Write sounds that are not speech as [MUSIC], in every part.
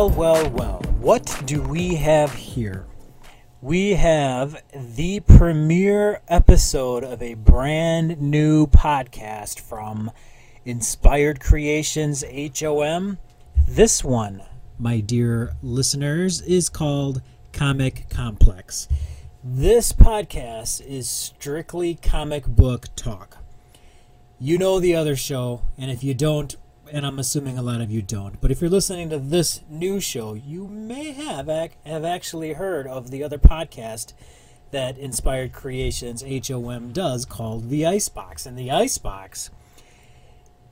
Well, well, well. What do we have here? We have the premiere episode of a brand new podcast from Inspired Creations HOM. This one, my dear listeners, is called Comic Complex. This podcast is strictly comic book talk. You know the other show, and if you don't, and I'm assuming a lot of you don't, but if you're listening to this new show, you may have ac- have actually heard of the other podcast that Inspired Creations HOM does called The Icebox. And The Icebox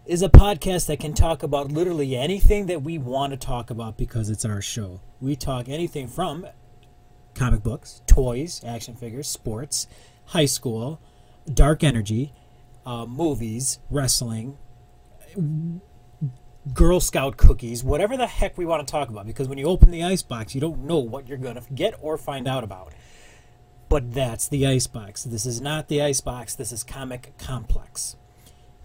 is a podcast that can talk about literally anything that we want to talk about because it's our show. We talk anything from comic books, toys, action figures, sports, high school, dark energy, uh, movies, wrestling, Girl Scout cookies, whatever the heck we want to talk about. Because when you open the icebox, you don't know what you're going to get or find out about. But that's the icebox. This is not the icebox. This is Comic Complex.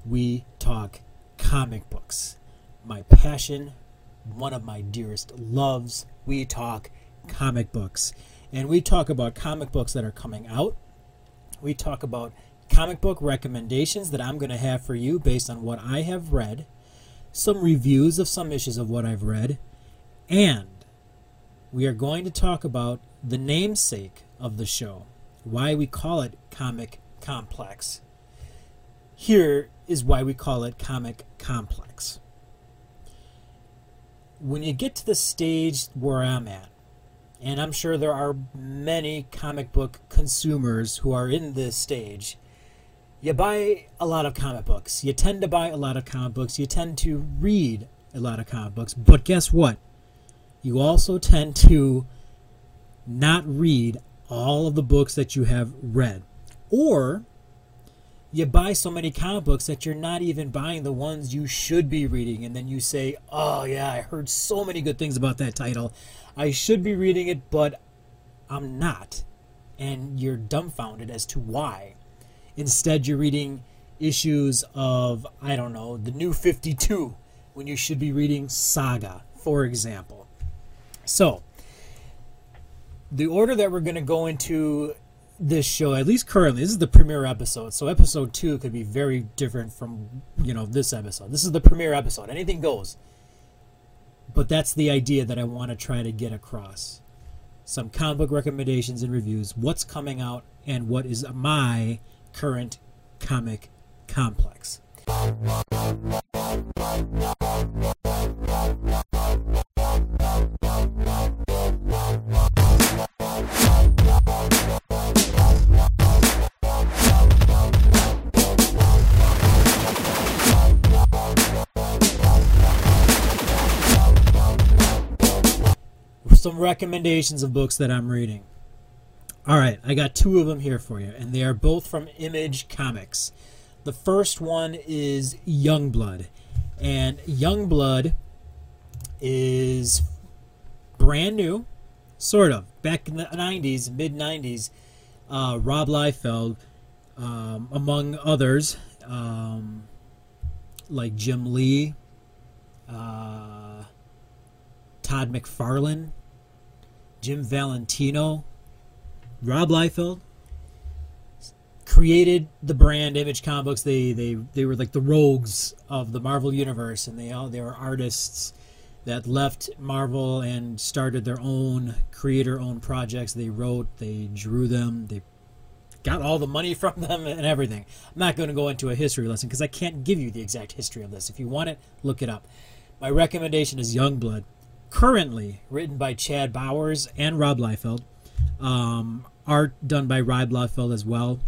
We talk comic books. My passion, one of my dearest loves. We talk comic books. And we talk about comic books that are coming out. We talk about comic book recommendations that I'm going to have for you based on what I have read, some reviews of some issues of what I've read, and we are going to talk about the namesake of the show, why we call it Comic Complex. Here is why we call it Comic Complex. When you get to the stage where I'm at, and I'm sure there are many comic book consumers who are in this stage, you buy a lot of comic books. You tend to buy a lot of comic books. You tend to read a lot of comic books. But guess what? You also tend to not read all of the books that you have read. Or you buy so many comic books that you're not even buying the ones you should be reading. And then you say, oh, yeah, I heard so many good things about that title. I should be reading it, but I'm not. And you're dumbfounded as to why. Instead, you're reading issues of, I don't know, the new 52 when you should be reading Saga, for example. So, the order that we're going to go into this show, at least currently, this is the premiere episode. So, episode two could be very different from, you know, this episode. This is the premiere episode. Anything goes. But that's the idea that I want to try to get across. Some comic book recommendations and reviews, what's coming out, and what is my current comic complex. Some recommendations of books that I'm reading. All right, I got two of them here for you, and they are both from Image Comics. The first one is Youngblood, and Youngblood is brand new, sort of. Back in the 90s, mid 90s, uh, Rob Liefeld, um, among others, um, like Jim Lee, uh, Todd McFarlane, Jim Valentino, Rob Liefeld created the brand Image Comic Books. They they they were like the rogues of the Marvel universe, and they all they were artists that left Marvel and started their own creator-owned projects. They wrote, they drew them, they got all the money [LAUGHS] from them and everything. I'm not going to go into a history lesson because I can't give you the exact history of this. If you want it, look it up. My recommendation is Youngblood, currently written by Chad Bowers and Rob Liefeld. Um, art done by Rob Liefeld as well,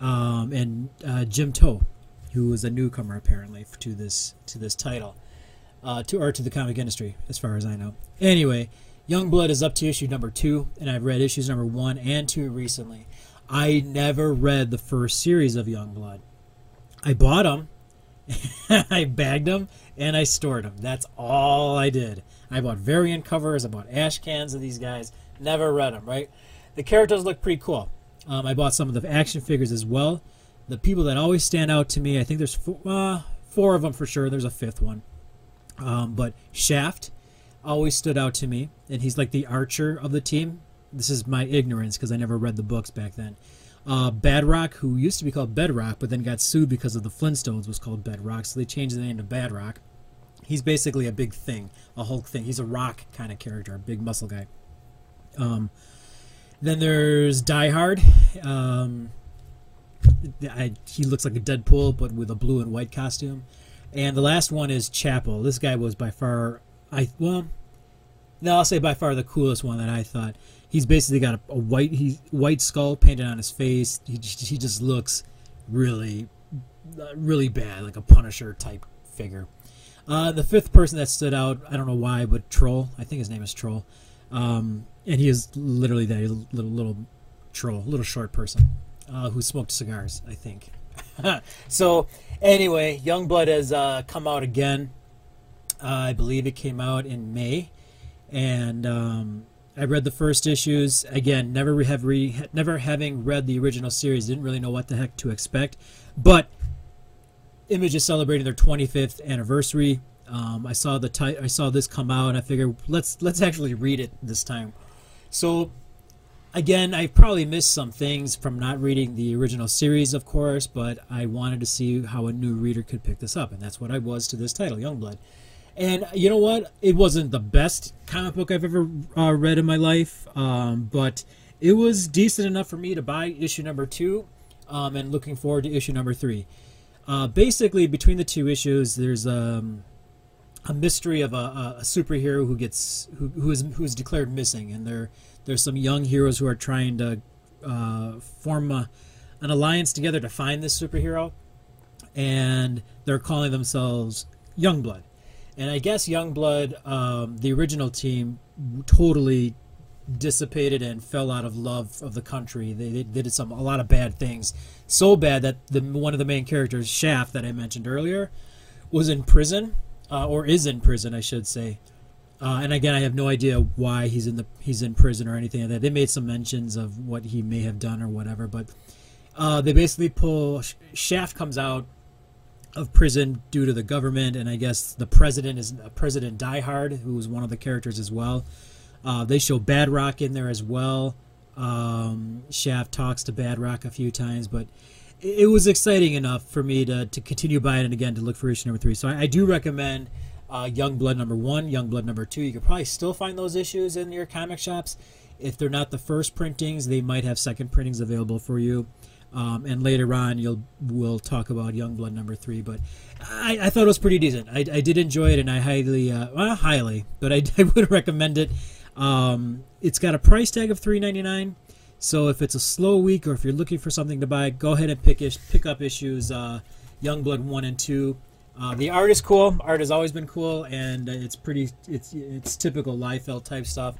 um, and uh, Jim Towe, who is a newcomer apparently to this to this title, uh, to art to the comic industry, as far as I know. Anyway, Youngblood is up to issue number two, and I've read issues number one and two recently. I never read the first series of Youngblood. I bought them, [LAUGHS] I bagged them, and I stored them. That's all I did. I bought variant covers, I bought ash cans of these guys. Never read them, right? The characters look pretty cool. Um, I bought some of the action figures as well. The people that always stand out to me, I think there's four, uh, four of them for sure. There's a fifth one. Um, but Shaft, always stood out to me, and he's like the archer of the team. This is my ignorance because I never read the books back then. Uh, Badrock, who used to be called Bedrock, but then got sued because of the Flintstones, was called Bedrock, so they changed the name to Badrock. He's basically a big thing, a Hulk thing. He's a rock kind of character, a big muscle guy. Um, then there's Die Hard. Um, I, he looks like a Deadpool, but with a blue and white costume. And the last one is Chapel. This guy was by far, I well, no, I'll say by far the coolest one that I thought. He's basically got a, a white he white skull painted on his face. He, he just looks really, really bad, like a Punisher type figure. Uh, the fifth person that stood out, I don't know why, but Troll. I think his name is Troll. Um, and he is literally that little little troll, little short person uh, who smoked cigars. I think. [LAUGHS] so anyway, Youngblood has uh, come out again. Uh, I believe it came out in May, and um, I read the first issues. Again, never have re- never having read the original series, didn't really know what the heck to expect. But Image is celebrating their 25th anniversary. Um, I saw the ti- I saw this come out, and I figured let's let's actually read it this time. So, again, I probably missed some things from not reading the original series, of course, but I wanted to see how a new reader could pick this up, and that's what I was to this title, Youngblood. And you know what? It wasn't the best comic book I've ever uh, read in my life, um, but it was decent enough for me to buy issue number two, um, and looking forward to issue number three. Uh, basically, between the two issues, there's um, a mystery of a, a, superhero who gets who, who is who is declared missing, and there there's some young heroes who are trying to uh, form a, an alliance together to find this superhero, and they're calling themselves Youngblood. And I guess Youngblood, um, the original team, totally dissipated and fell out of love of the country. They, they, did some a lot of bad things, so bad that the one of the main characters, Shaft, that I mentioned earlier, was in prison uh, or is in prison, I should say. Uh, and again, I have no idea why he's in the he's in prison or anything like that. They made some mentions of what he may have done or whatever, but uh, they basically pull Shaft comes out of prison due to the government, and I guess the president is President Diehard, who was one of the characters as well. Uh, they show Bad Rock in there as well. Um, Shaft talks to Bad Rock a few times, but it was exciting enough for me to, to continue buying it again to look for issue number three. So I, I do recommend uh, Young Blood number one, Young Blood number two. You could probably still find those issues in your comic shops. If they're not the first printings, they might have second printings available for you. Um, and later on, you'll we'll talk about Young Blood number three. But I, I thought it was pretty decent. I, I did enjoy it, and I highly, uh, well, highly, but I, [LAUGHS] I would recommend it. Um, it's got a price tag of three ninety nine. So if it's a slow week or if you're looking for something to buy, go ahead and pick ish, pick up issues uh, Youngblood one and two. Uh, the art is cool. Art has always been cool, and it's pretty. It's it's typical Liefeld type stuff.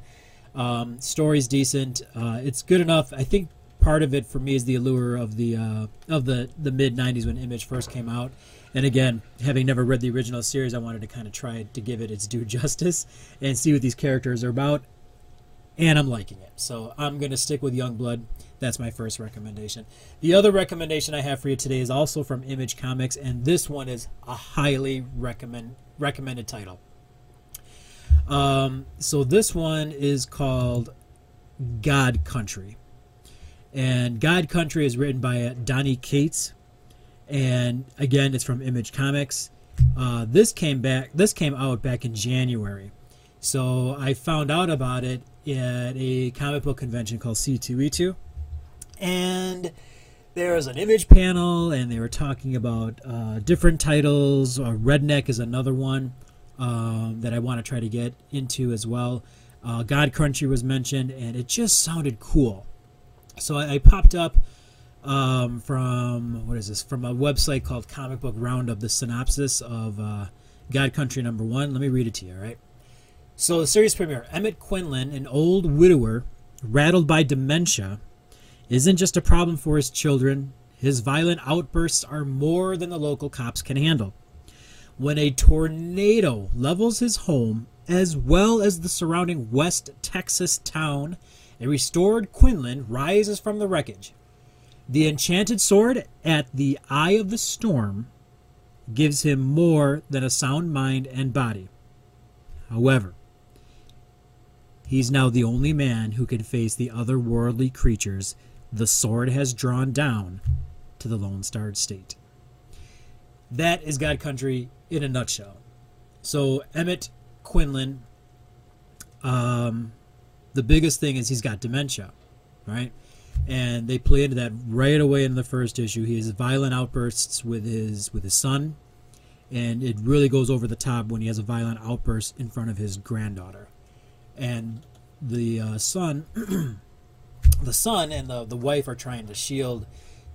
Um, story's decent. Uh, it's good enough. I think part of it for me is the allure of the uh, of the the mid '90s when Image first came out. And again, having never read the original series, I wanted to kind of try to give it its due [LAUGHS] justice and see what these characters are about. And I'm liking it. So I'm going to stick with Youngblood. That's my first recommendation. The other recommendation I have for you today is also from Image Comics, and this one is a highly recommend recommended title. Um, so this one is called God Country, and God Country is written by uh, Donny Cates, and again, it's from Image Comics. Uh, this came back. This came out back in January, so I found out about it at a comic book convention called C2E2 and there was an image panel, and they were talking about uh, different titles. Uh, Redneck is another one um, that I want to try to get into as well. Uh, God Country was mentioned, and it just sounded cool. So I, I popped up um, from what is this? From a website called Comic Book Roundup. The synopsis of uh, God Country number one. Let me read it to you. All right. So the series premiere: Emmett Quinlan, an old widower rattled by dementia isn't just a problem for his children. His violent outbursts are more than the local cops can handle. When a tornado levels his home, as well as the surrounding West Texas town, a restored Quinlan rises from the wreckage. The enchanted sword at the eye of the storm gives him more than a sound mind and body. However, He's now the only man who can face the otherworldly creatures the sword has drawn down to the Lone Star State. That is God Country in a nutshell. So Emmett Quinlan, um, the biggest thing is he's got dementia, right? And they play into that right away in the first issue. He has violent outbursts with his with his son, and it really goes over the top when he has a violent outburst in front of his granddaughter, and the uh, son, [CLEARS THROAT] the son and the the wife are trying to shield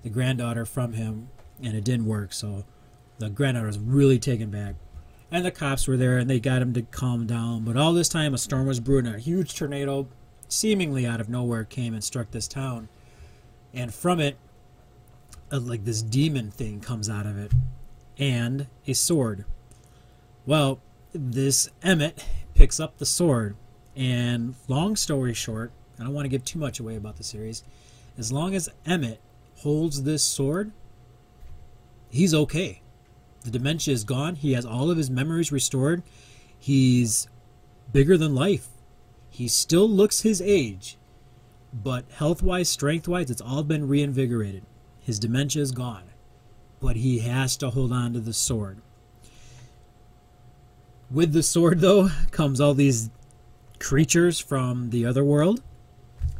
the granddaughter from him, and it didn't work. So the granddaughter was really taken back and the cops were there and they got him to calm down. But all this time, a storm was brewing. A huge tornado, seemingly out of nowhere, came and struck this town. And from it, a, like this demon thing comes out of it, and a sword. Well, this Emmett picks up the sword, and long story short, I don't want to give too much away about the series. As long as Emmett holds this sword, he's okay the dementia is gone. He has all of his memories restored. He's bigger than life. He still looks his age, but health wise, strength wise, it's all been reinvigorated. His dementia is gone, but he has to hold on to the sword. With the sword, though, comes all these creatures from the other world,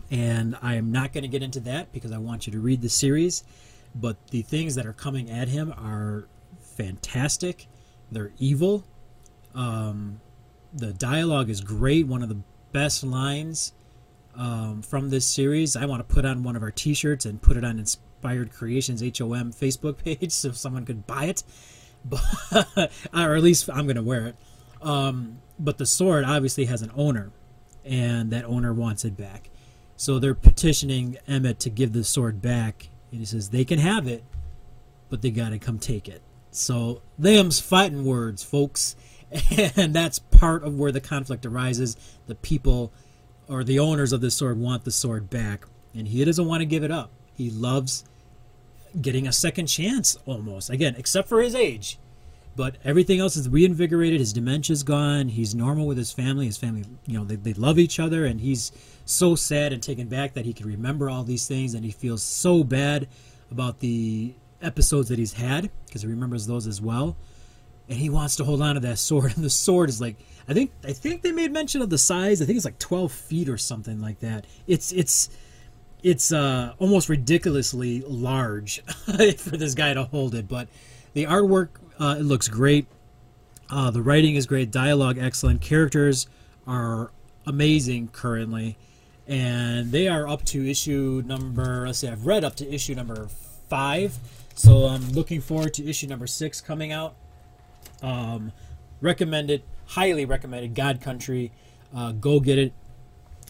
and I am not going to get into that because I want you to read the series. But the things that are coming at him are fantastic. They're evil. Um, the dialogue is great. One of the best lines um, from this series. I want to put on one of our T-shirts and put it on Inspired Creations HOM Facebook [LAUGHS] page so someone could buy it, but, [LAUGHS] or at least I'm going to wear it. Um, but the sword obviously has an owner, and that owner wants it back. So they're petitioning Emmett to give the sword back, and he says they can have it, but they got to come take it. So them's fighting words, folks, [LAUGHS] and that's part of where the conflict arises. The people or the owners of the sword want the sword back, and he doesn't want to give it up. He loves getting a second chance almost. Again, except for his age. But everything else is reinvigorated. His dementia's gone. He's normal with his family. His family, you know, they, they love each other, and he's so sad and taken back that he can remember all these things, and he feels so bad about the episodes that he's had because he remembers those as well. And he wants to hold on to that sword, [LAUGHS] and the sword is like I think I think they made mention of the size. I think it's like twelve feet or something like that. It's it's it's uh, almost ridiculously large [LAUGHS] for this guy to hold it. But the artwork uh, it looks great. Uh, the writing is great. Dialogue excellent. Characters are amazing currently, and they are up to issue number. Let's see, I've read up to issue number five. So I'm looking forward to issue number six coming out. Um, recommended, highly recommended. God Country, uh, go get it.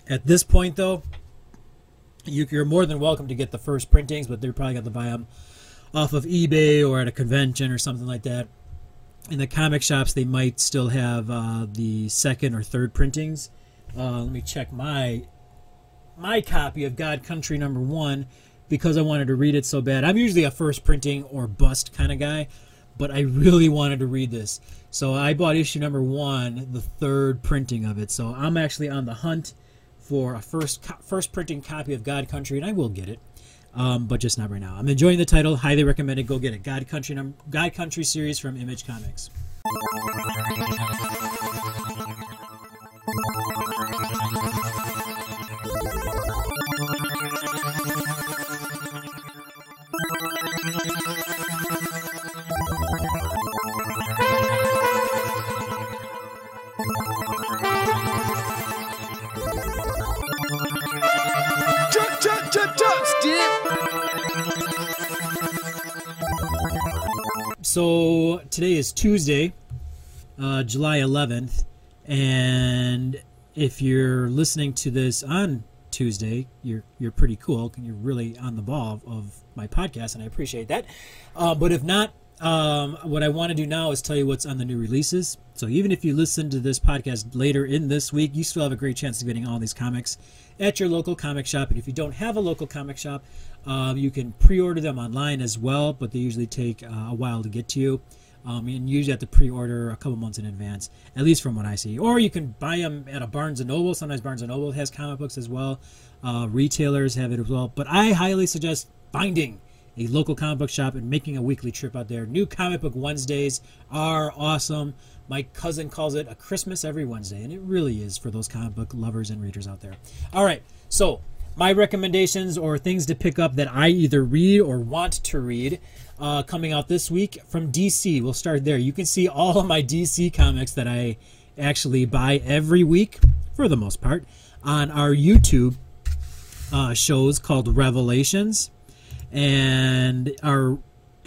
At this point, though, you, are more than welcome to get the first printings, but they're probably got to buy them off of eBay or at a convention or something like that. In the comic shops, they might still have uh, the second or third printings. Uh, let me check my my copy of God Country number one because I wanted to read it so bad. I'm usually a first printing or bust kind of guy, but I really wanted to read this. So I bought issue number one, the third printing of it. So I'm actually on the hunt for a first first printing copy of God Country, and I will get it, um, but just not right now. I'm enjoying the title. Highly recommended. Go get it. God Country num- God Country series from Image Comics. So today is Tuesday, uh, July 11th, and if you're listening to this on Tuesday, you're you're pretty cool. You're really on the ball of my podcast, and I appreciate that. Uh, but if not, um, what I want to do now is tell you what's on the new releases. So even if you listen to this podcast later in this week, you still have a great chance of getting all these comics at your local comic shop. And if you don't have a local comic shop, uh, you can pre-order them online as well, but they usually take uh, a while to get to you. Um, and usually have to pre-order a couple months in advance, at least from what I see. Or you can buy them at a Barnes and Noble. Sometimes Barnes and Noble has comic books as well. Uh, retailers have it as well. But I highly suggest finding a local comic book shop and making a weekly trip out there. New Comic Book Wednesdays are awesome. My cousin calls it a Christmas every Wednesday, and it really is for those comic book lovers and readers out there. All right, so my recommendations or things to pick up that I either read or want to read uh, coming out this week from DC. We'll start there. You can see all of my DC comics that I actually buy every week, for the most part, on our YouTube uh, shows called Revelations, and our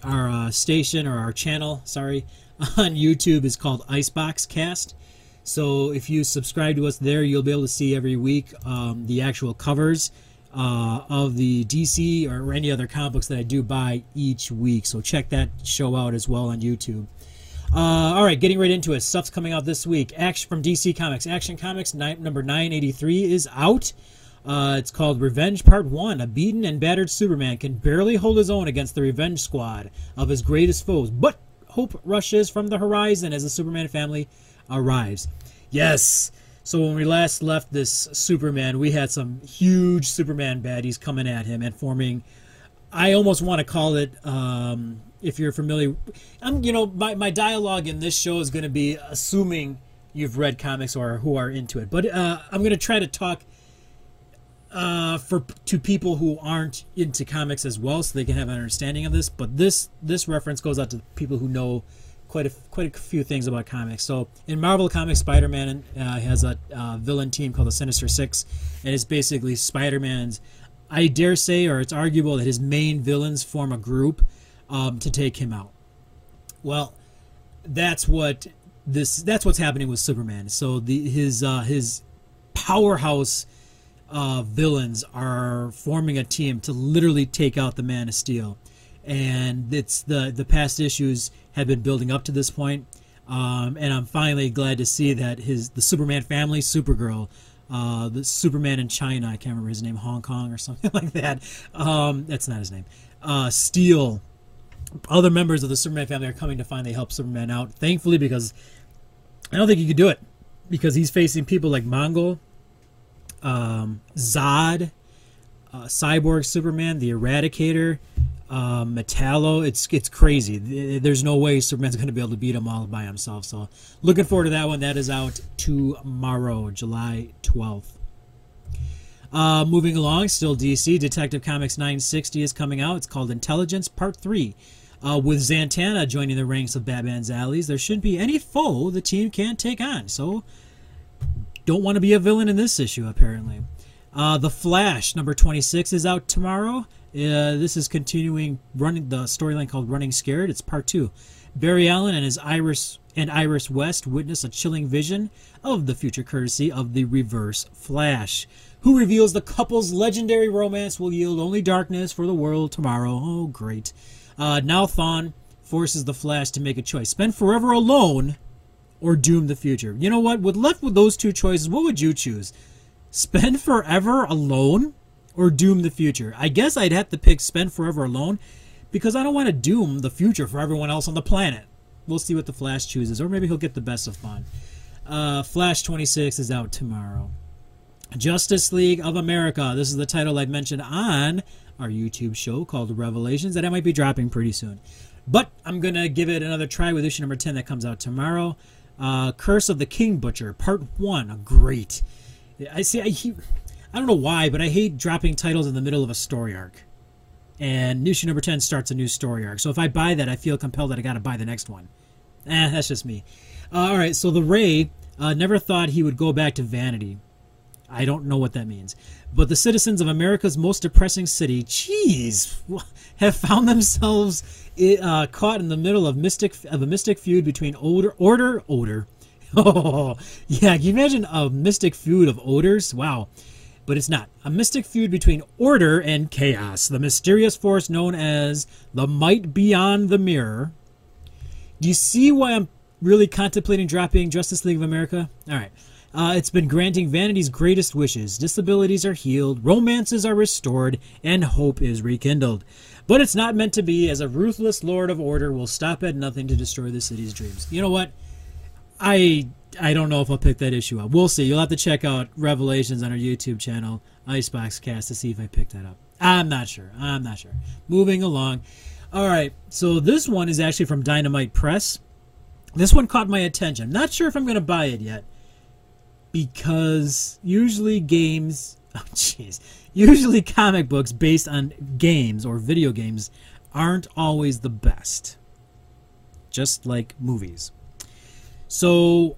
our uh, station or our channel, sorry, [LAUGHS] on YouTube is called Icebox Cast. So if you subscribe to us there, you'll be able to see every week um, the actual covers uh, of the DC or any other comic books that I do buy each week. So check that show out as well on YouTube. Uh, all right, getting right into it. Stuff's coming out this week. Action from DC Comics. Action Comics nine, number 983 is out. Uh, it's called Revenge Part 1. A beaten and battered Superman can barely hold his own against the revenge squad of his greatest foes, but hope rushes from the horizon as the Superman family arrives. Yes! So when we last left this Superman, we had some huge Superman baddies coming at him and forming. I almost want to call it, um, if you're familiar, I'm, you know, my, my dialogue in this show is going to be assuming you've read comics or who are into it. But uh, I'm going to try to talk uh, for to people who aren't into comics as well, so they can have an understanding of this. But this this reference goes out to people who know quite a quite a few things about comics. So in Marvel Comics, Spider-Man uh, has a uh, villain team called the Sinister Six, and it's basically Spider-Man's. I dare say, or it's arguable that his main villains form a group um, to take him out. Well, that's what this that's what's happening with Superman. So the his uh, his powerhouse uh, villains are forming a team to literally take out the Man of Steel, and it's the the past issues have been building up to this point, um, and I'm finally glad to see that his the Superman family, Supergirl, uh, the Superman in China, I can't remember his name, Hong Kong or [LAUGHS] something like that. Um, that's not his name. Uh, Steel, other members of the Superman family are coming to finally help Superman out. Thankfully, because I don't think he could do it because he's facing people like Mongul um, Zod, uh, Cyborg Superman, the Eradicator, uh, Metallo. It's it's crazy. There's no way Superman's [LAUGHS] going to be able to beat them all by himself. So looking forward to that one. That is out tomorrow, July 12th. Uh, moving along, still DC. Detective Comics 960 is coming out. It's called Intelligence Part 3. Uh, with Zatanna joining the ranks of Batman's allies, there shouldn't be any foe the team can't take on. So don't want to be a villain in this issue, apparently. Uh, the Flash, number 26, is out tomorrow. Uh, this is continuing running the storyline called Running Scared. It's part two. Barry Allen and his Iris and Iris West witness a chilling vision of the future courtesy of the Reverse Flash, who reveals the couple's legendary romance will yield only darkness for the world tomorrow. Oh, great. Uh, now Thawne forces the Flash to make a choice. Spend forever alone or doom the future. You know what? With left with those two choices, what would you choose? Spend forever alone or doom the future? I guess I'd have to pick spend forever alone because I don't want to doom the future for everyone else on the planet. We'll see what the Flash chooses, or maybe he'll get the best of Thawne. Uh, Flash 26 is out tomorrow. Justice League of America. This is the title I mentioned on our YouTube show called Revelations that I might be dropping pretty soon. But I'm going to give it another try with issue number 10 that comes out tomorrow. Uh, Curse of the King Butcher, Part One. A great. I see. I I don't know why, but I hate dropping titles in the middle of a story arc. And issue number ten starts a new story arc. So if I buy that, I feel compelled that I got to buy the next one. Eh, that's just me. Uh, all right. So the Ray uh, never thought he would go back to vanity. I don't know what that means. But the citizens of America's most depressing city, jeez, [LAUGHS] have found themselves uh, caught in the middle of mystic of a mystic feud between order, order, odor. [LAUGHS] Oh, yeah. Can you imagine a mystic feud of odors? Wow. But it's not. A mystic feud between order and chaos, the mysterious force known as the might beyond the mirror. Do you see why I'm really contemplating dropping Justice League of America? All right. Uh, it's been granting vanity's greatest wishes. Disabilities are healed, romances are restored, and hope is rekindled. But it's not meant to be, as a ruthless lord of order will stop at nothing to destroy the city's dreams. You know what? I I don't know if I'll pick that issue up. We'll see. You'll have to check out Revelations on our YouTube channel, Icebox Cast, to see if I pick that up. I'm not sure. I'm not sure. Moving along. All right. So this one is actually from Dynamite Press. This one caught my attention. Not sure if I'm going to buy it yet because usually games, [LAUGHS] oh jeez, usually comic books based on games or video games aren't always the best. Just like movies. So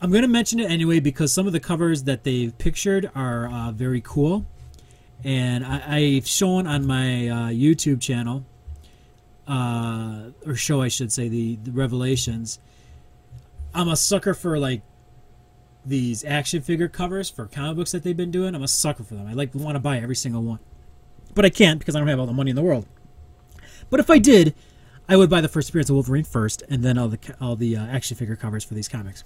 I'm going to mention it anyway because some of the covers that they've pictured are uh, very cool. And I, have shown on my uh, YouTube channel, uh, or show I should say, the, the Revelations. I'm a sucker for like these action figure covers for comic books that they've been doing. I'm a sucker for them. I like want to buy every single one, but I can't because I don't have all the money in the world. But if I did, I would buy the first appearance of Wolverine first, and then all the all the uh, action figure covers for these comics.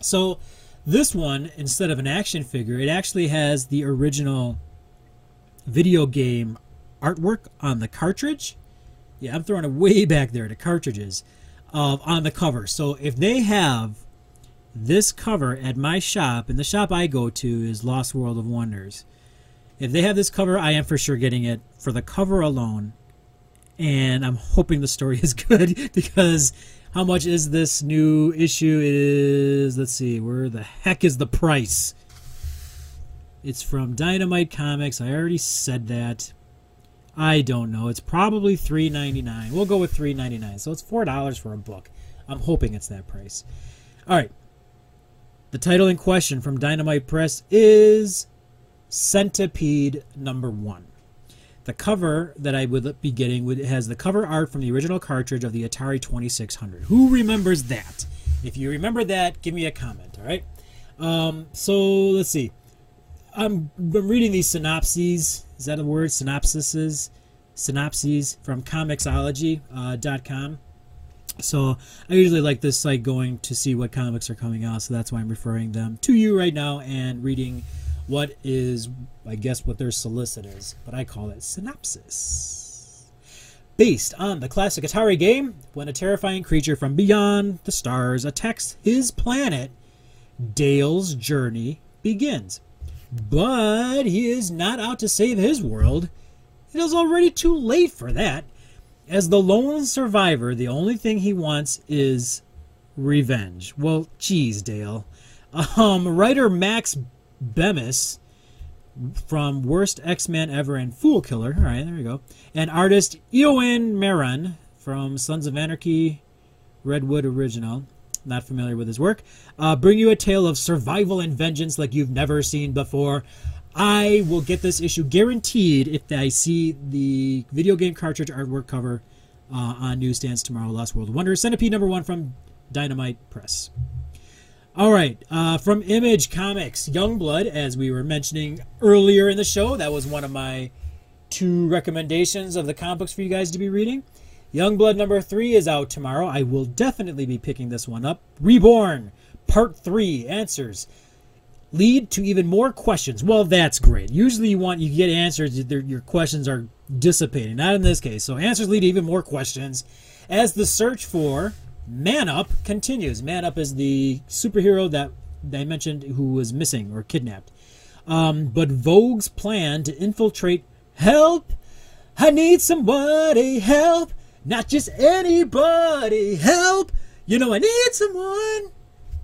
So this one, instead of an action figure, it actually has the original video game artwork on the cartridge. Yeah, I'm throwing it way [LAUGHS] back there to cartridges of on the cover. So if they have this cover at my shop, and the shop I go to is Lost World of Wonders. If they have this cover, I am for sure getting it for the cover alone. And I'm hoping the story is [LAUGHS] good because how much is this new issue? It is, let's see, where the heck is the price? It's from Dynamite Comics. I already said that. I don't know. It's probably $3.99. We'll go with $3.99. So it's $4 for a book. I'm hoping it's that price. All right. The title in question from Dynamite Press is Centipede Number One. The cover that I would be getting would, has the cover art from the original cartridge of the Atari 2600. Who remembers that? If you remember that, give me a comment, all right? Um, so let's see. I'm, I'm reading these synopses. Is that a word? Synopsises? Synopses from Comixology.com. Uh, so I usually like this site going to see what comics are coming out, so that's why I'm referring them to you right now and reading what is, I guess, what their solicit is, but I call it synopsis. Based on the classic Atari game, when a terrifying creature from beyond the stars attacks his planet, Dale's journey begins. But he is not out to save his world. It is already too late for that as the lone survivor, the only thing he wants is revenge. Well, geez, Dale. Um, writer Max Bemis from Worst X Men Ever and Fool Killer. All right, there we go. And artist Eoin Marron from Sons of Anarchy, Redwood Original. Not familiar with his work. Uh, bring you a tale of survival and vengeance like you've never seen before. I will get this issue guaranteed if I see the video game cartridge artwork cover uh, on newsstands tomorrow. Lost World Wonder Centipede number one from Dynamite Press. All right, uh, from Image Comics, Youngblood, as we were mentioning earlier in the show, that was one of my two recommendations of the comic books for you guys to be reading. Youngblood number three is out tomorrow. I will definitely be picking this one up. Reborn, Part Three, answers lead to even more questions. Well, that's great. Usually, you want you get answers. Your questions are dissipating. Not in this case. So answers lead to even more questions as the search for Man Up continues. Man Up is the superhero that I mentioned who was missing or kidnapped. Um, but Vogue's plan to infiltrate. Help! I need somebody. Help! Not just anybody. Help! You know I need someone.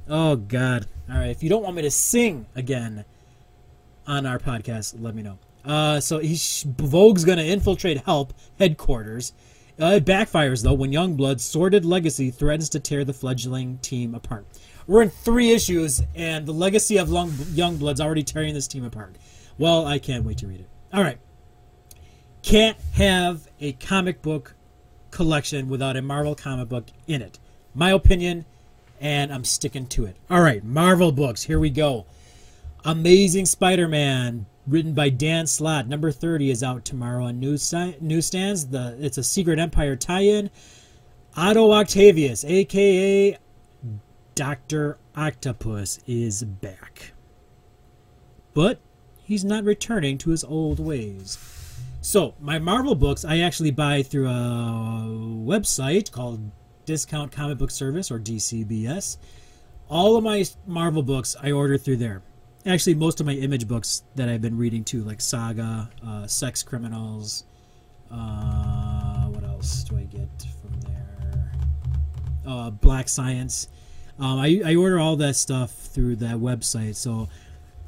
Oh God. All right, if you don't want me to sing again on our podcast, let me know. Uh, so he's, Vogue's to infiltrate Help headquarters. Uh, it backfires, though, when Youngblood's sordid legacy threatens to tear the fledgling team apart. We're in three issues, and the legacy of Long, Youngblood's already tearing this team apart. Well, I can't wait to read it. All right. Can't have a comic book collection without a Marvel comic book in it. My opinion, and I'm sticking to it. All right, Marvel books. Here we go. Amazing Spider-Man, written by Dan Slott. Number 30 is out tomorrow on newsstands. The it's a Secret Empire tie-in. Otto Octavius, aka Dr. Octopus is back. But he's not returning to his old ways. So, my Marvel books I actually buy through a website called Discount Comic Book Service or DCBS. All of my Marvel books I order through there. Actually, most of my image books that I've been reading too, like Saga, uh, Sex Criminals. Uh, what else do I get from there? Uh, Black Science. Um, I, I order all that stuff through that website. So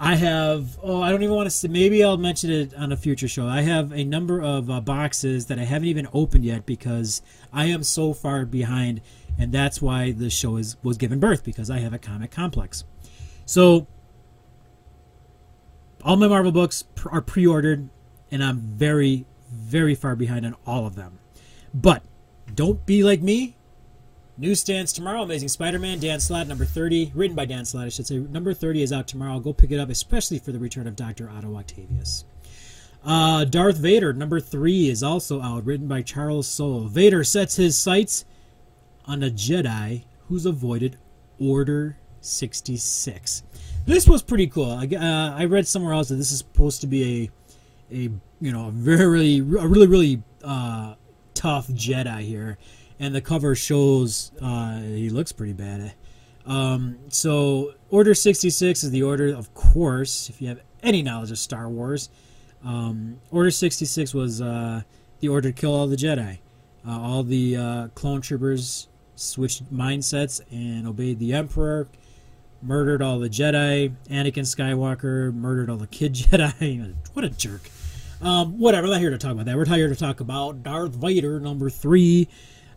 I have, oh, I don't even want to say, maybe I'll mention it on a future show. I have a number of uh, boxes that I haven't even opened yet because I am so far behind, and that's why the show is was given birth because I have a comic complex. So, all my Marvel books are pre ordered, and I'm very, very far behind on all of them. But don't be like me Newsstands tomorrow. Amazing Spider-Man, Dan Slott, number 30, written by Dan Slott, I should say. Number 30 is out tomorrow. Go pick it up, especially for the return of Dr. Otto Octavius. Uh, Darth Vader, number 3, is also out, written by Charles Soule. Vader sets his sights on a Jedi who's avoided Order 66. This was pretty cool. I, uh, I read somewhere else that this is supposed to be a, a you know, a very, a really, really uh, tough Jedi here and the cover shows uh, he looks pretty bad. Um, so Order 66 is the order, of course, if you have any knowledge of Star Wars. Um, order 66 was uh, the order to kill all the Jedi. Uh, all the uh, clone troopers switched mindsets and obeyed the Emperor, murdered all the Jedi. Anakin Skywalker murdered all the kid [LAUGHS] Jedi. what a jerk. Um, whatever, I'm not here to talk about that. We're here to talk about Darth Vader, number three.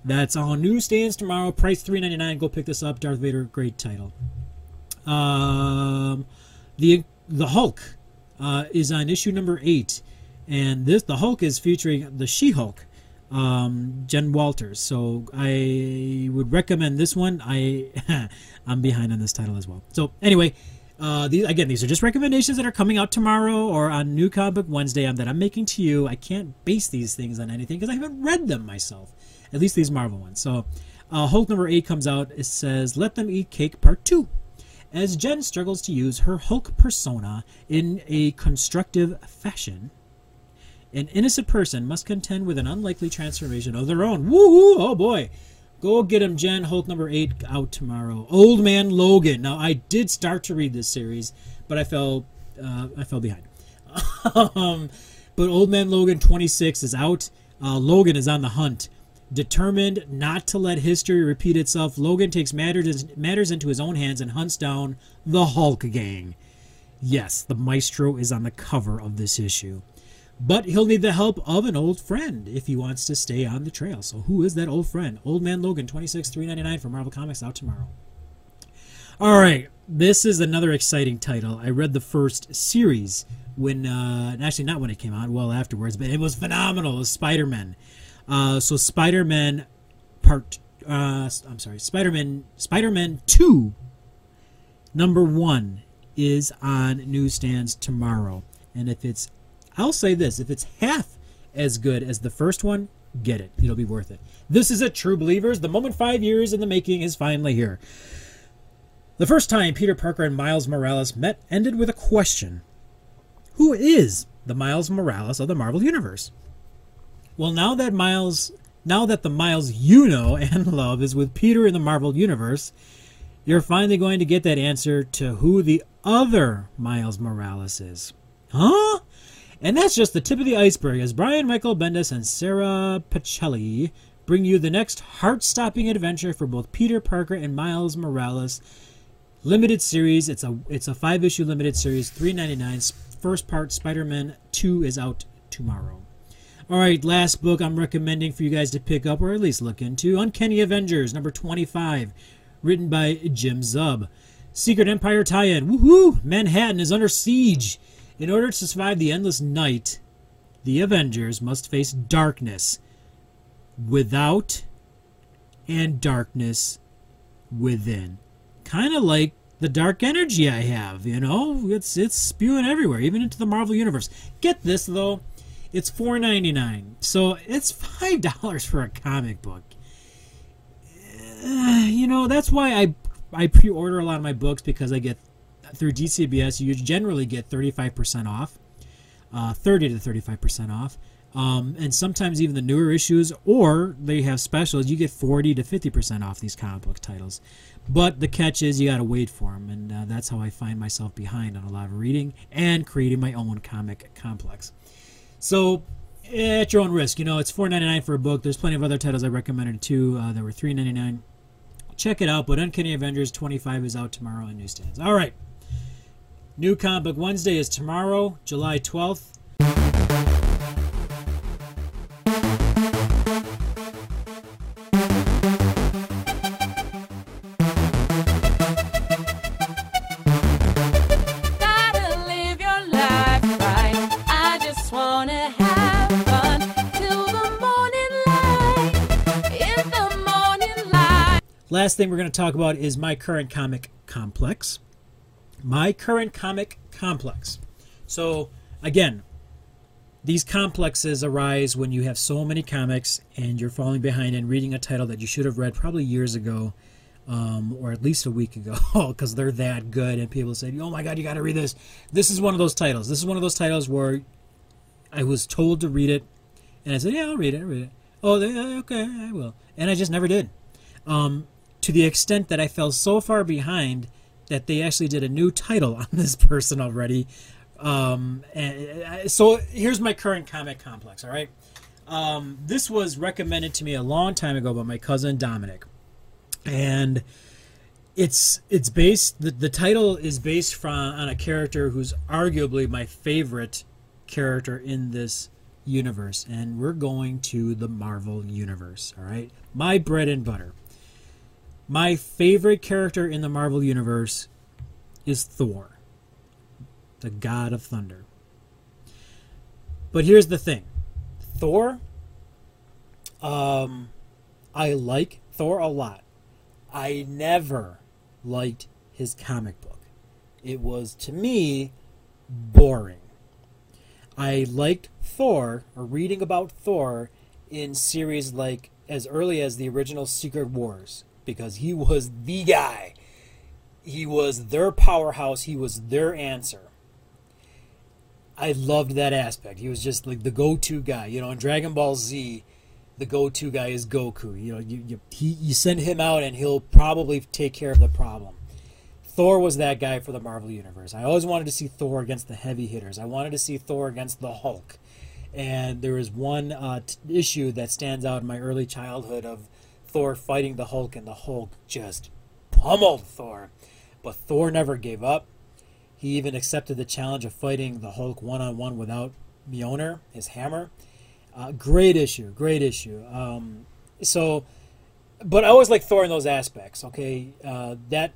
That's on newsstands tomorrow. Price three ninety nine. Go pick this up. Darth Vader, great title. Um, the the Hulk uh, is on issue number eight, and this the Hulk is featuring the She Hulk, um, Jen Walters. So I would recommend this one. I [LAUGHS] I'm behind on this title as well. So anyway. Uh, these, again, these are just recommendations that are coming out tomorrow or on New Comic Book Wednesday um, that I'm making to you. I can't base these things on anything because I haven't read them myself. At least these Marvel ones. So, uh, Hulk number 8 comes out. It says, Let Them Eat Cake Part 2. As Jen struggles to use her Hulk persona in a constructive fashion, an innocent person must contend with an unlikely transformation of their own. Woohoo! Oh boy. Go get him, Jen. Hulk number 8 out tomorrow. Old Man Logan. Now, I did start to read this series, but I fell, uh, I fell behind. [LAUGHS] um, but Old Man Logan 26 is out. Uh, Logan is on the hunt Determined not to let history repeat itself, Logan takes matters, matters into his own hands and hunts down the Hulk gang. Yes, the Maestro is on the cover of this issue. But he'll need the help of an old friend if he wants to stay on the trail. So who is that old friend? Old Man Logan, 26 399 from Marvel Comics out tomorrow. All right, this is another exciting title. I read the first series when, uh, actually not when it came out, well afterwards, but it was phenomenal. It Spider-Man. Uh, so Spider-Man part uh, I'm sorry, Spider-Man Spider-Man 2 number 1 is on newsstands tomorrow. And if it's I'll say this, if it's half as good as the first one, get it. It'll be worth it. This is a true believers. The moment 5 years in the making is finally here. The first time Peter Parker and Miles Morales met ended with a question. Who is the Miles Morales of the Marvel Universe? Well, now that Miles, now that the Miles you know [LAUGHS] and love is with Peter in the Marvel Universe, you're finally going to get that answer to who the other Miles Morales is. Huh? And that's just the tip of the iceberg as Brian Michael Bendis and Sara Pichelli bring you the next heart-stopping adventure for both Peter Parker and Miles Morales. Limited series. It's a it's a five issue limited series. Three ninety nine. First part. Spider Man Two is out tomorrow. All right, last book I'm recommending for you guys to pick up or at least look into Uncanny Avengers, number 25, written by Jim Zub. Secret Empire tie in. Woohoo! Manhattan is under siege. In order to survive the endless night, the Avengers must face darkness without and darkness within. Kind of like the dark energy I have, you know? It's it's spewing everywhere, even into the Marvel universe. Get this though. It's four ninety nine, so it's five [LAUGHS] dollars for a comic book. Uh, you know that's why I I pre-order a lot of my books because I get through DCBS. You generally get 35% off, uh, 30 to 35% off. Um, and sometimes even the newer issues, or they have specials, you get 40 to 50% off these comic book titles. But the catch is you got to wait for them, and uh, that's how I find myself behind on a lot of reading and creating my own comic complex. So, at your own risk, you know, it's $4.99 for a book. There's plenty of other titles I recommended too. Uh, that were $3.99. Check it out. But Uncanny Avengers 25 is out tomorrow on newsstands. All right. New Comic Book Wednesday is tomorrow, July 12th. Last thing we're going to talk about is my current comic complex. My current comic complex. So, again, these complexes arise when you have so many comics and you're falling behind and reading a title that you should have read probably years ago um, or at least a week ago [LAUGHS] because they're that good and people say oh my god you got to read this. This is one of those titles. This is one of those titles where i was told to read it and i said yeah i'll read it i'll read it. Oh okay i will. And i just never did. Um, to the extent that I fell so far behind that they actually did a new title on this [LAUGHS] person already. Um, and, uh, so here's my current comic complex. All right, um, this was recommended to me a long time ago by my cousin Dominic, and it's it's based the, the title is based from on a character who's arguably my favorite character in this universe, and we're going to the Marvel universe. All right, my bread and butter. My favorite character in the Marvel Universe is Thor, the god of thunder. But here's the thing Thor, um, I like Thor a lot. I never liked his comic book. It was, to me, boring. I liked Thor, or reading about Thor, in series like as early as the original Secret Wars because he was the guy. He was their powerhouse. He was their answer. I loved that aspect. He was just like the go-to guy. You know, in Dragon Ball Z, the go-to guy is Goku. You know, you you, he, you send him out and he'll probably take care of the problem. Thor was that guy for the Marvel Universe. I always wanted to see Thor against the heavy hitters. I wanted to see Thor against the Hulk. And there is one uh, t- issue that stands out in my early childhood of Thor fighting the Hulk, and the Hulk just pummeled Thor. But Thor never gave up. He even accepted the challenge of fighting the Hulk one on one without Mjolnir, his hammer. Uh, great issue, great issue. Um, so, but I always like Thor in those aspects. Okay, uh, that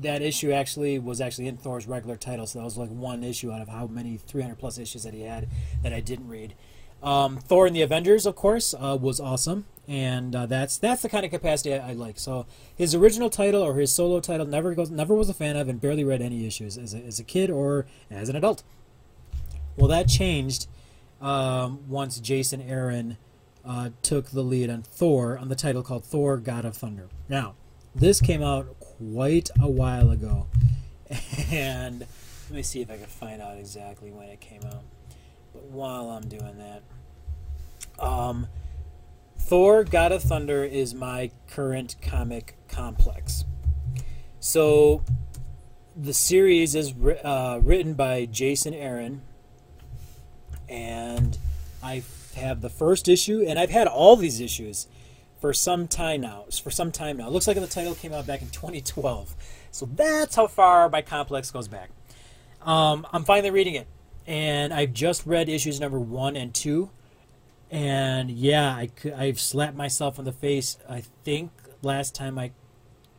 that issue actually was actually in Thor's regular title, so that was like one issue out of how many 300 plus issues that he had that I didn't read. Um, Thor and the Avengers, of course, uh, was awesome, and uh, that's that's the kind of capacity I, I, like. So his original title or his solo title never goes never was a fan of, and barely read any issues as a, as a kid or as an adult. Well, that changed um, once Jason Aaron uh, took the lead on Thor on the title called Thor: God of Thunder. Now, this came out quite a while ago, [LAUGHS] and let me see if I can find out exactly when it came out. While I'm doing that, um, Thor: God of Thunder is my current comic complex. So, the series is uh, written by Jason Aaron, and I have the first issue, and I've had all these issues for some time now. For some time now, it looks like the title came out back in [LAUGHS] 2012. So that's how far my complex goes back. Um, I'm finally reading it and I've just read issues number one and two, and yeah, I I've slapped myself in the face. I think last time I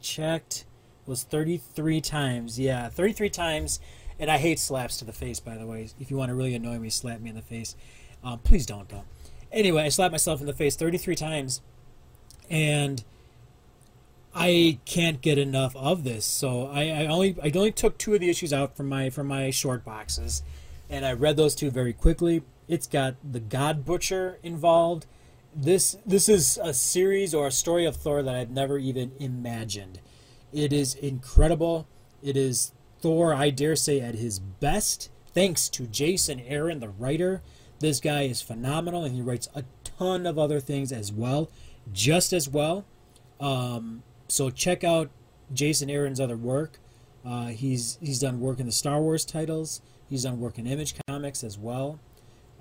checked was 33 times. Yeah, 33 times, and I hate slaps to the face. By the way, if you want to really annoy me, slap me in the face. Um, please don't though. Anyway, I slapped myself in the face 33 times, and I can't get enough of this. So I, I only I only took two of the issues out from my from my short boxes and I read those two very quickly. It's got the God Butcher involved. This this is a series or a story of Thor that I've never even imagined. It is incredible. It is Thor, I dare say, at his best. Thanks to Jason Aaron, the writer. This guy is phenomenal, and he writes a ton of other things as well, just as well. Um, so check out Jason Aaron's other work. Uh, he's he's done work in the Star Wars titles. He's done work in Image Comics as well.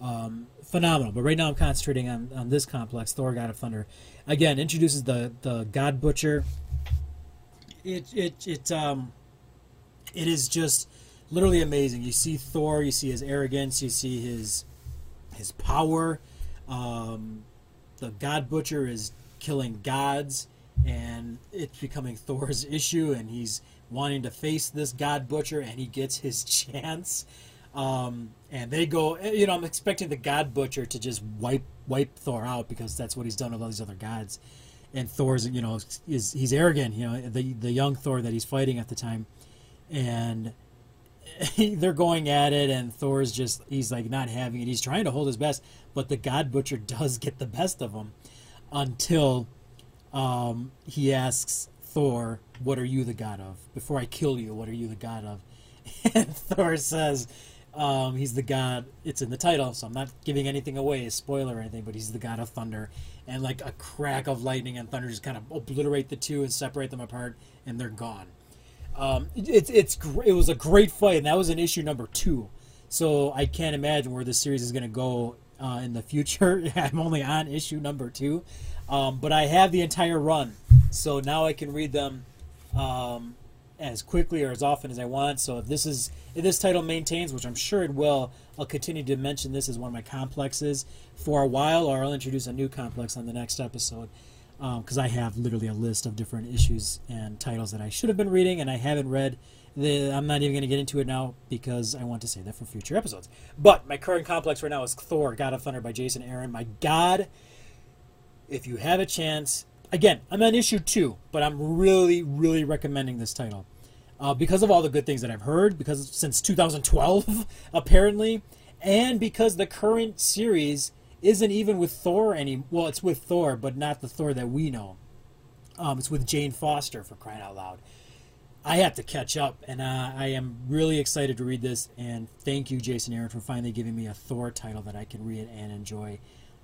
Um, phenomenal. But right now I'm concentrating on, on this complex, Thor: God of Thunder. Again, introduces the the God Butcher. It it it um it is just literally amazing. You see Thor, you see his arrogance, you see his his power. Um, the God Butcher is killing gods, and it's becoming [LAUGHS] Thor's issue, and he's wanting to face this God Butcher, and he gets his [LAUGHS] chance. Um, and they go, you know, I'm expecting the God Butcher to just wipe wipe Thor out because that's what he's done with all these other gods. And Thor's, you know, is he's arrogant, you know, the the young Thor that he's fighting at the time, and [LAUGHS] they're going at it, and Thor's just he's like not having it. He's trying to hold his best, but the God Butcher [LAUGHS] does get the best of him until um, he asks Thor, "What are you the god of? Before I kill you, what are you the god of?" [LAUGHS] And Thor says, um, "He's the god." It's in the title, so I'm not giving anything away, a spoiler or anything. But he's the god of thunder, and like a crack of lightning and thunder just kind of obliterate the two and separate them apart, and they're gone. Um, it's it's it was a great fight, and that was an issue number two. So I can't imagine where this series is going to go uh, in the future. [LAUGHS] I'm only on issue number two, um, but I have the entire run, so now I can read them um, as quickly or as often as I want. So if this is if this title maintains, which I'm sure it will, I'll continue to mention this as one of my complexes for a while, or I'll introduce a new complex on the next episode because um, I have literally a list of different issues and titles that I should have been reading and I haven't read. The, I'm not even going to get into it now because I want to save that for future episodes. But my current complex right now is Thor: God of Thunder by Jason Aaron. My God, if you have a chance, again, I'm on issue two, but I'm really, really recommending this title uh, because of all the good things that I've heard. Because since 2012, [LAUGHS] apparently, and because the current series isn't even with Thor any. Well, it's with Thor, but not the Thor that we know. Um, it's with Jane Foster for crying out loud. I have to catch up, and uh, I am really excited to read this. And thank you, Jason Aaron, for finally giving me a Thor title that I can read and enjoy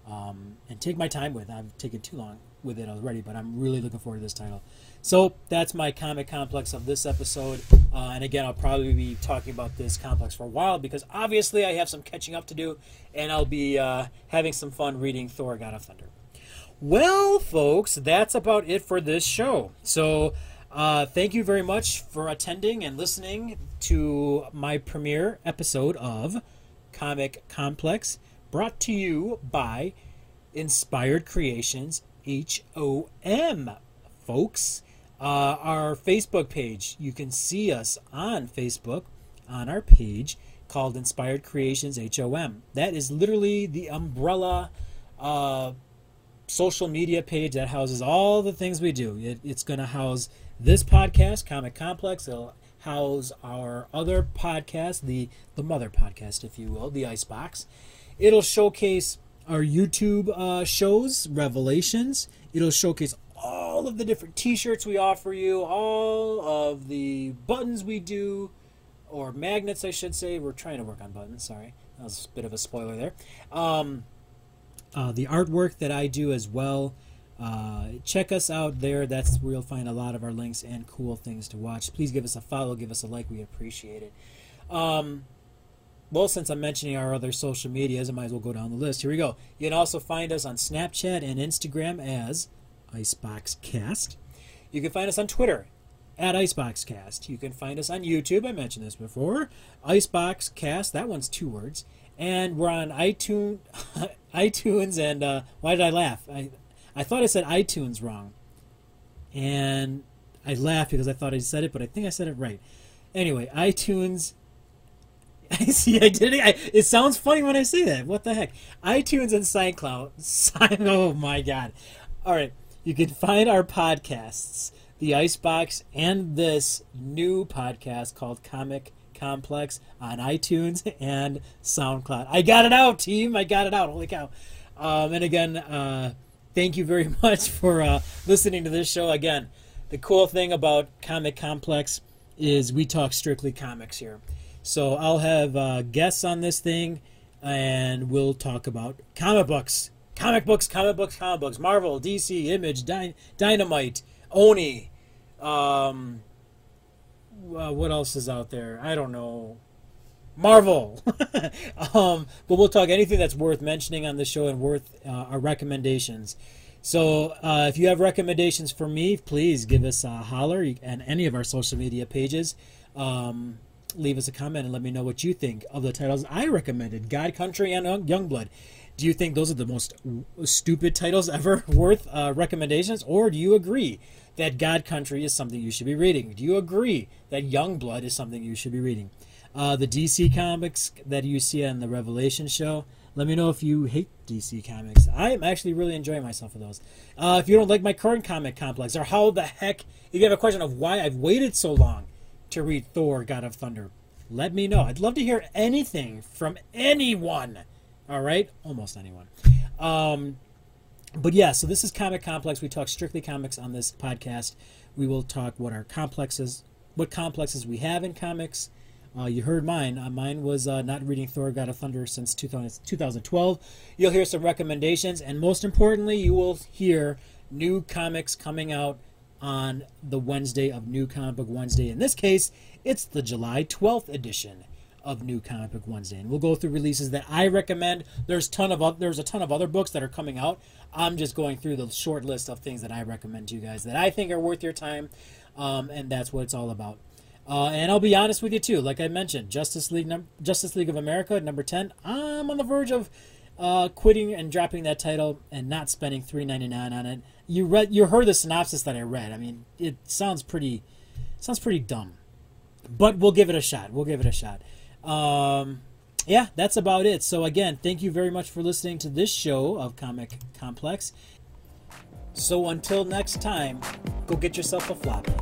um, and take my time with. I've taken too long with it already, but I'm really looking forward to this title. So that's my comic complex of this episode. Uh, and again, I'll probably be talking about this complex for a while because obviously I have some catching up to do, and I'll be uh, having some fun reading Thor: God of Thunder. Well, folks, that's about it for this show. So. Uh, thank you very much for attending and listening to my premiere episode of Comic Complex, brought to you by Inspired Creations HOM, folks uh, our Facebook page. You can see us on Facebook on our page called Inspired Creations HOM. That is literally the umbrella uh, social media page that houses all the things we do. It, it's going to house this podcast, Comic Complex. It'll house our other podcast, the the mother podcast, if you will, the Icebox. It'll showcase our YouTube uh, shows, Revelations. It'll showcase all of the different t-shirts we offer you, all of the buttons we do, or magnets, I should say. We're trying to work on buttons. Sorry, that was a bit of a spoiler there. Um, uh, the artwork that I do as well. Uh, check us out there. That's where you'll find a lot of our links and cool things to watch. Please give us a follow, give us a like. We appreciate it. Um, well, since I'm mentioning our other social medias, I might as well go down the list. Here we go. You can also find us on Snapchat and Instagram as IceboxCast. You can find us on Twitter at IceboxCast. You can find us on YouTube. I mentioned this before. IceboxCast. That one's two words. And we're on iTunes, [LAUGHS] iTunes, and uh, why did I laugh? I I thought I said iTunes wrong, and I laughed because I thought I said it, but I think I said it right. Anyway, iTunes. [LAUGHS] I see. I did it. I, it sounds funny when I say that. What the heck? iTunes and SoundCloud. [LAUGHS] Oh my god! All right. You can find our podcasts, the Icebox, and this new podcast called Comic Complex on iTunes and SoundCloud. I got it out, team. I got it out. Holy cow. Um, and again, uh, thank you very [LAUGHS] much for uh, listening to this show. Again, the cool thing about Comic Complex is we talk strictly comics here. So I'll have uh, guests on this thing, and we'll talk about comic books, comic books, comic books, comic books, Marvel, DC, Image, Dy- Dynamite, Oni. Um, uh, what else is out there? I don't know. Marvel. [LAUGHS] um, but we'll talk anything that's worth mentioning on the show and worth uh, our recommendations. So uh, if you have recommendations for me, please give us a holler and any of our social media pages. Um, leave us a comment and let me know what you think of the titles I recommended God, Country, and Youngblood. Do you think those are the most stupid titles ever [LAUGHS] worth uh, recommendations? Or do you agree that God, Country is something you should be reading? Do you agree that Youngblood is something you should be reading? Uh, the DC comics that you see on the Revelation show, let me know if you hate DC comics. I am actually really enjoying myself with those. Uh, if you don't like my current comic complex, or how the heck, if you have a question of why I've waited so long to read Thor, God of Thunder, let me know. I'd love to hear anything from anyone. All right? Almost anyone. Um, but yeah, so this is Comic Complex. We talk strictly comics on this podcast. We will talk what our complexes, what complexes we have in comics uh, you heard mine. Uh, mine was uh, not reading Thor God of Thunder since 2000, 2012. You'll hear some recommendations, and most importantly, you will hear new comics coming out on the Wednesday of New Comic Book Wednesday. In this case, it's the July 12th edition of New Comic Book Wednesday, and we'll go through releases that I recommend. There's ton of there's a ton of other books that are coming out. I'm just going through the short list of things that I recommend to you guys that I think are worth your time, um, and that's what it's all about. Uh, and I'll be honest with you too. Like I mentioned, Justice League, num- Justice League of America, number ten. I'm on the verge of uh, quitting and dropping that title and not spending three ninety nine on it. You read, you heard the synopsis that I read. I mean, it sounds pretty, sounds pretty dumb, but we'll give it a shot. We'll give it a shot. Um, yeah, that's about it. So again, thank you very much for listening to this show of Comic Complex. So until next time, go get yourself a floppy.